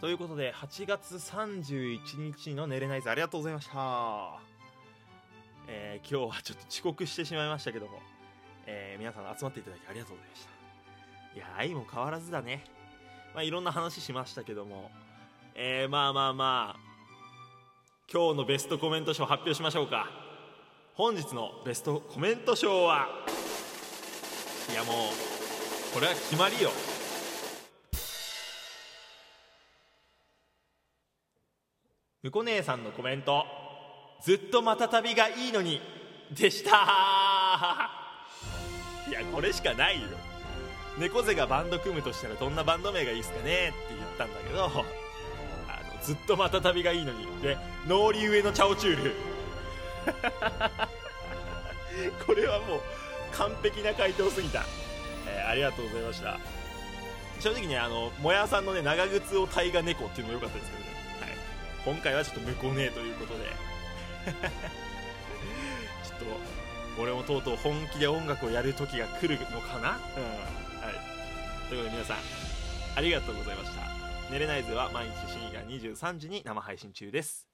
ということで8月31日の寝れないぜありがとうございました。えー、今日はちょっと遅刻してしまいましたけども、えー、皆さん集まっていただきありがとうございました。いや愛も変わらずだね。まあいろんな話しましたけどもえー、まあまあまあ今日のベストコメント賞発表しましょうか。本日のベストコメント賞はいやもうこれは決まりよ。むこ姉さんのコメント。ずっとまた旅がいいのに。でした。いやこれしかないよ。猫背がバンド組むとしたらどんなバンド名がいいですかねって言ったんだけど。あのずっとまた旅がいいのに。でノーリ上のチャオチュール。これはもう完璧な回答すぎた、えー、ありがとうございました。正直ねあのもやさんのね長靴をタイガ猫っていうのも良かったですけどね、は、今回はちょっと向こうねえということで。ちょっと俺もとうとう本気で音楽をやる時が来るのかな？うん。はい。ということで皆さんありがとうございました。寝れない図は毎日深夜23時に生配信中です